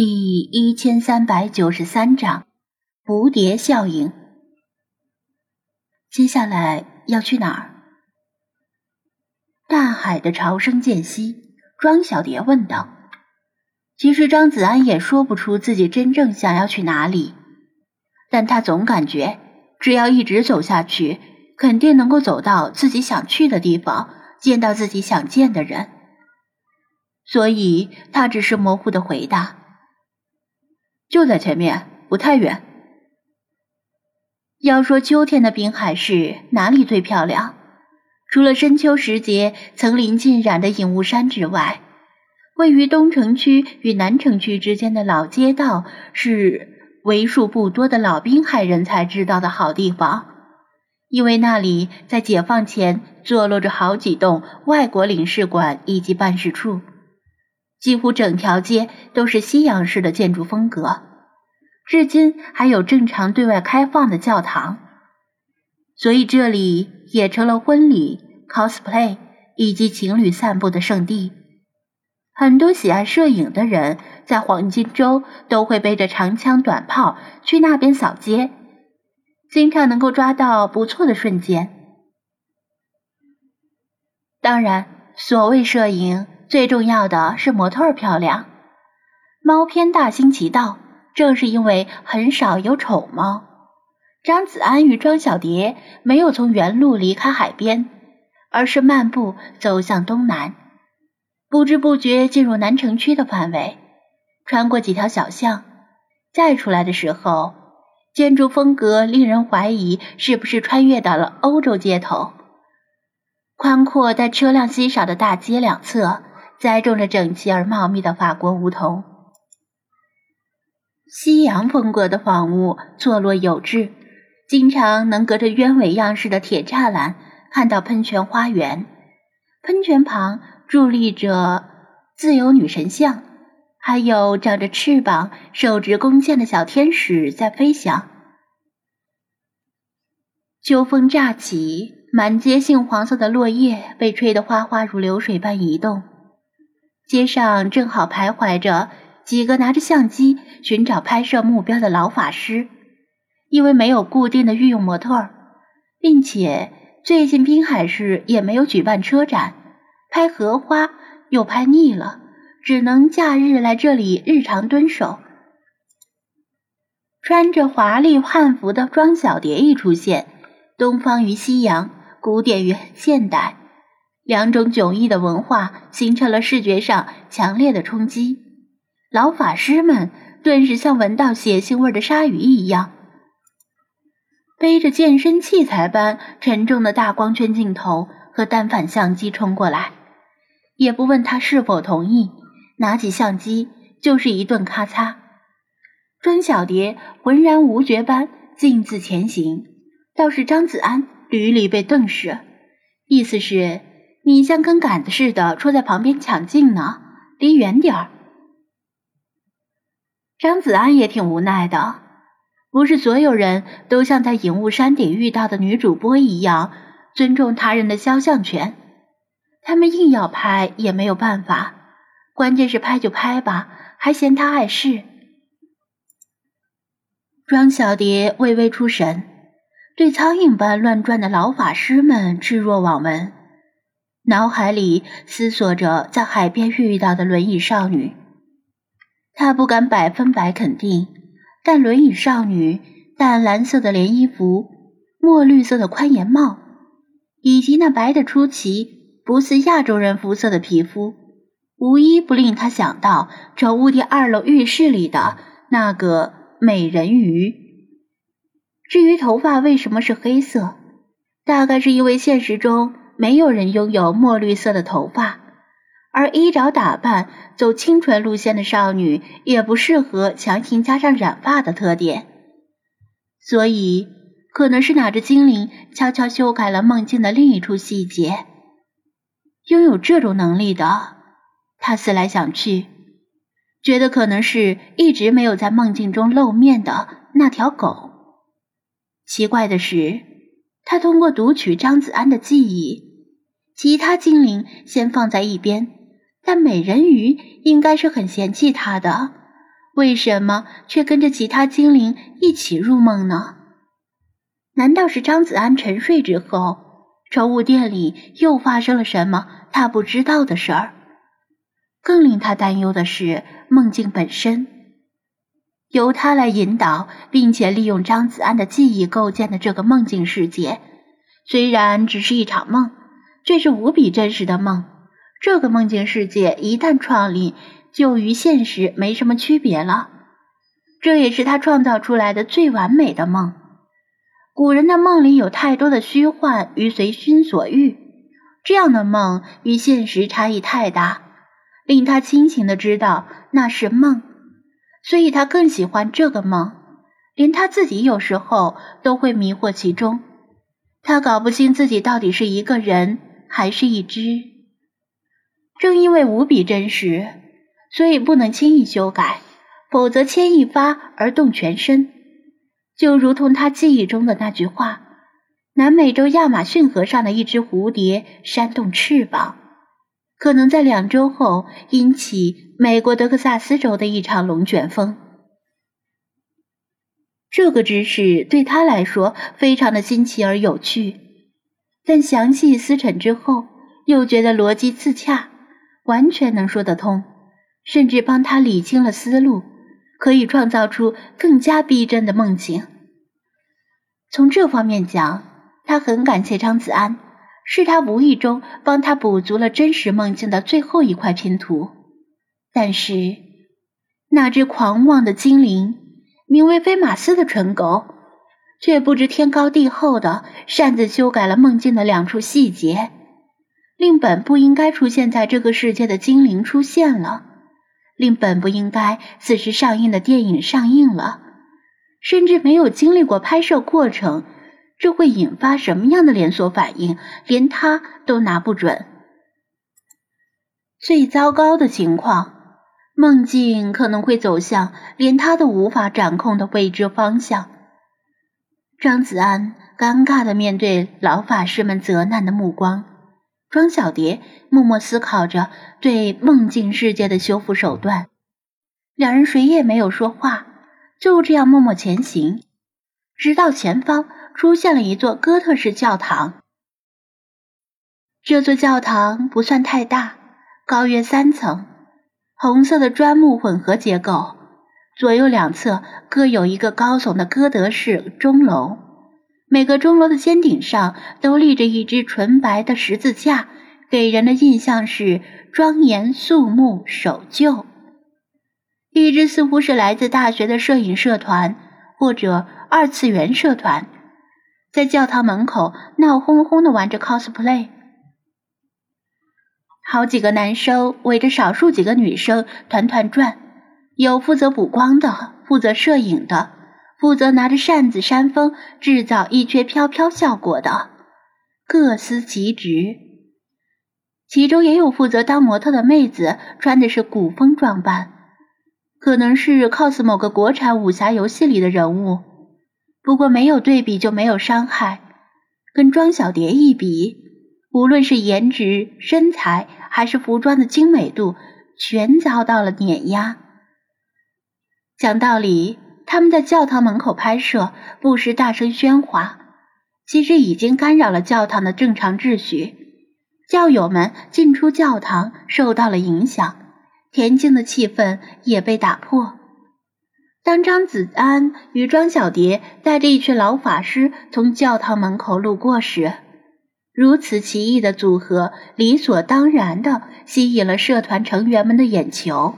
第一千三百九十三章蝴蝶效应。接下来要去哪儿？大海的潮声渐息，庄小蝶问道。其实张子安也说不出自己真正想要去哪里，但他总感觉只要一直走下去，肯定能够走到自己想去的地方，见到自己想见的人。所以他只是模糊的回答。就在前面，不太远。要说秋天的滨海市哪里最漂亮？除了深秋时节层林尽染的隐雾山之外，位于东城区与南城区之间的老街道是为数不多的老滨海人才知道的好地方，因为那里在解放前坐落着好几栋外国领事馆以及办事处。几乎整条街都是西洋式的建筑风格，至今还有正常对外开放的教堂，所以这里也成了婚礼、cosplay 以及情侣散步的圣地。很多喜爱摄影的人在黄金周都会背着长枪短炮去那边扫街，经常能够抓到不错的瞬间。当然，所谓摄影。最重要的是模特漂亮，猫片大行其道，正是因为很少有丑猫。张子安与庄小蝶没有从原路离开海边，而是漫步走向东南，不知不觉进入南城区的范围。穿过几条小巷，再出来的时候，建筑风格令人怀疑是不是穿越到了欧洲街头。宽阔但车辆稀少的大街两侧。栽种着整齐而茂密的法国梧桐，西洋风格的房屋错落有致，经常能隔着鸢尾样式的铁栅栏看到喷泉花园。喷泉旁伫立着自由女神像，还有长着翅膀、手执弓箭的小天使在飞翔。秋风乍起，满街杏黄色的落叶被吹得哗哗如流水般移动。街上正好徘徊着几个拿着相机寻找拍摄目标的老法师，因为没有固定的御用模特，并且最近滨海市也没有举办车展，拍荷花又拍腻了，只能假日来这里日常蹲守。穿着华丽汉服的庄小蝶一出现，东方与西洋，古典与现代。两种迥异的文化形成了视觉上强烈的冲击，老法师们顿时像闻到血腥味的鲨鱼一样，背着健身器材般沉重的大光圈镜头和单反相机冲过来，也不问他是否同意，拿起相机就是一顿咔嚓。庄小蝶浑然无觉般径自前行，倒是张子安屡屡被瞪视，意思是。你像根杆子似的戳在旁边抢镜呢，离远点儿。张子安也挺无奈的，不是所有人都像在影雾山顶遇到的女主播一样尊重他人的肖像权，他们硬要拍也没有办法，关键是拍就拍吧，还嫌他碍事。庄小蝶微微出神，对苍蝇般乱转的老法师们置若罔闻。脑海里思索着在海边遇到的轮椅少女，他不敢百分百肯定，但轮椅少女淡蓝色的连衣服、墨绿色的宽檐帽，以及那白的出奇、不似亚洲人肤色的皮肤，无一不令他想到宠物店二楼浴室里的那个美人鱼。至于头发为什么是黑色，大概是因为现实中。没有人拥有墨绿色的头发，而衣着打扮走清纯路线的少女也不适合强行加上染发的特点，所以可能是哪只精灵悄悄修改了梦境的另一处细节。拥有这种能力的他思来想去，觉得可能是一直没有在梦境中露面的那条狗。奇怪的是，他通过读取张子安的记忆。其他精灵先放在一边，但美人鱼应该是很嫌弃他的，为什么却跟着其他精灵一起入梦呢？难道是张子安沉睡之后，宠物店里又发生了什么他不知道的事儿？更令他担忧的是梦境本身，由他来引导并且利用张子安的记忆构建的这个梦境世界，虽然只是一场梦，这是无比真实的梦。这个梦境世界一旦创立，就与现实没什么区别了。这也是他创造出来的最完美的梦。古人的梦里有太多的虚幻与随心所欲，这样的梦与现实差异太大，令他清醒的知道那是梦，所以他更喜欢这个梦，连他自己有时候都会迷惑其中，他搞不清自己到底是一个人还是一只。正因为无比真实，所以不能轻易修改，否则牵一发而动全身。就如同他记忆中的那句话：“南美洲亚马逊河上的一只蝴蝶扇动翅膀，可能在两周后引起美国德克萨斯州的一场龙卷风。”这个知识对他来说非常的新奇而有趣，但详细思忖之后，又觉得逻辑自洽，完全能说得通，甚至帮他理清了思路。可以创造出更加逼真的梦境。从这方面讲，他很感谢张子安，是他无意中帮他补足了真实梦境的最后一块拼图。但是，那只狂妄的精灵，名为菲马斯的蠢狗，却不知天高地厚的擅自修改了梦境的两处细节，令本不应该出现在这个世界的精灵出现了。令本不应该此时上映的电影上映了，甚至没有经历过拍摄过程，这会引发什么样的连锁反应，连他都拿不准。最糟糕的情况，梦境可能会走向连他都无法掌控的未知方向。张子安尴尬的面对老法师们责难的目光。庄小蝶默默思考着对梦境世界的修复手段，两人谁也没有说话，就这样默默前行，直到前方出现了一座哥特式教堂。这座教堂不算太大，高约三层，红色的砖木混合结构，左右两侧各有一个高耸的哥德式钟楼。每个钟楼的尖顶上都立着一只纯白的十字架，给人的印象是庄严肃穆、守旧。一只似乎是来自大学的摄影社团或者二次元社团，在教堂门口闹哄哄的玩着 cosplay。好几个男生围着少数几个女生团团转，有负责补光的，负责摄影的。负责拿着扇子扇风，制造一阙飘飘效果的，各司其职。其中也有负责当模特的妹子，穿的是古风装扮，可能是 cos 某个国产武侠游戏里的人物。不过没有对比就没有伤害，跟庄小蝶一比，无论是颜值、身材，还是服装的精美度，全遭到了碾压。讲道理。他们在教堂门口拍摄，不时大声喧哗，其实已经干扰了教堂的正常秩序。教友们进出教堂受到了影响，恬静的气氛也被打破。当张子安与庄小蝶带着一群老法师从教堂门口路过时，如此奇异的组合理所当然地吸引了社团成员们的眼球。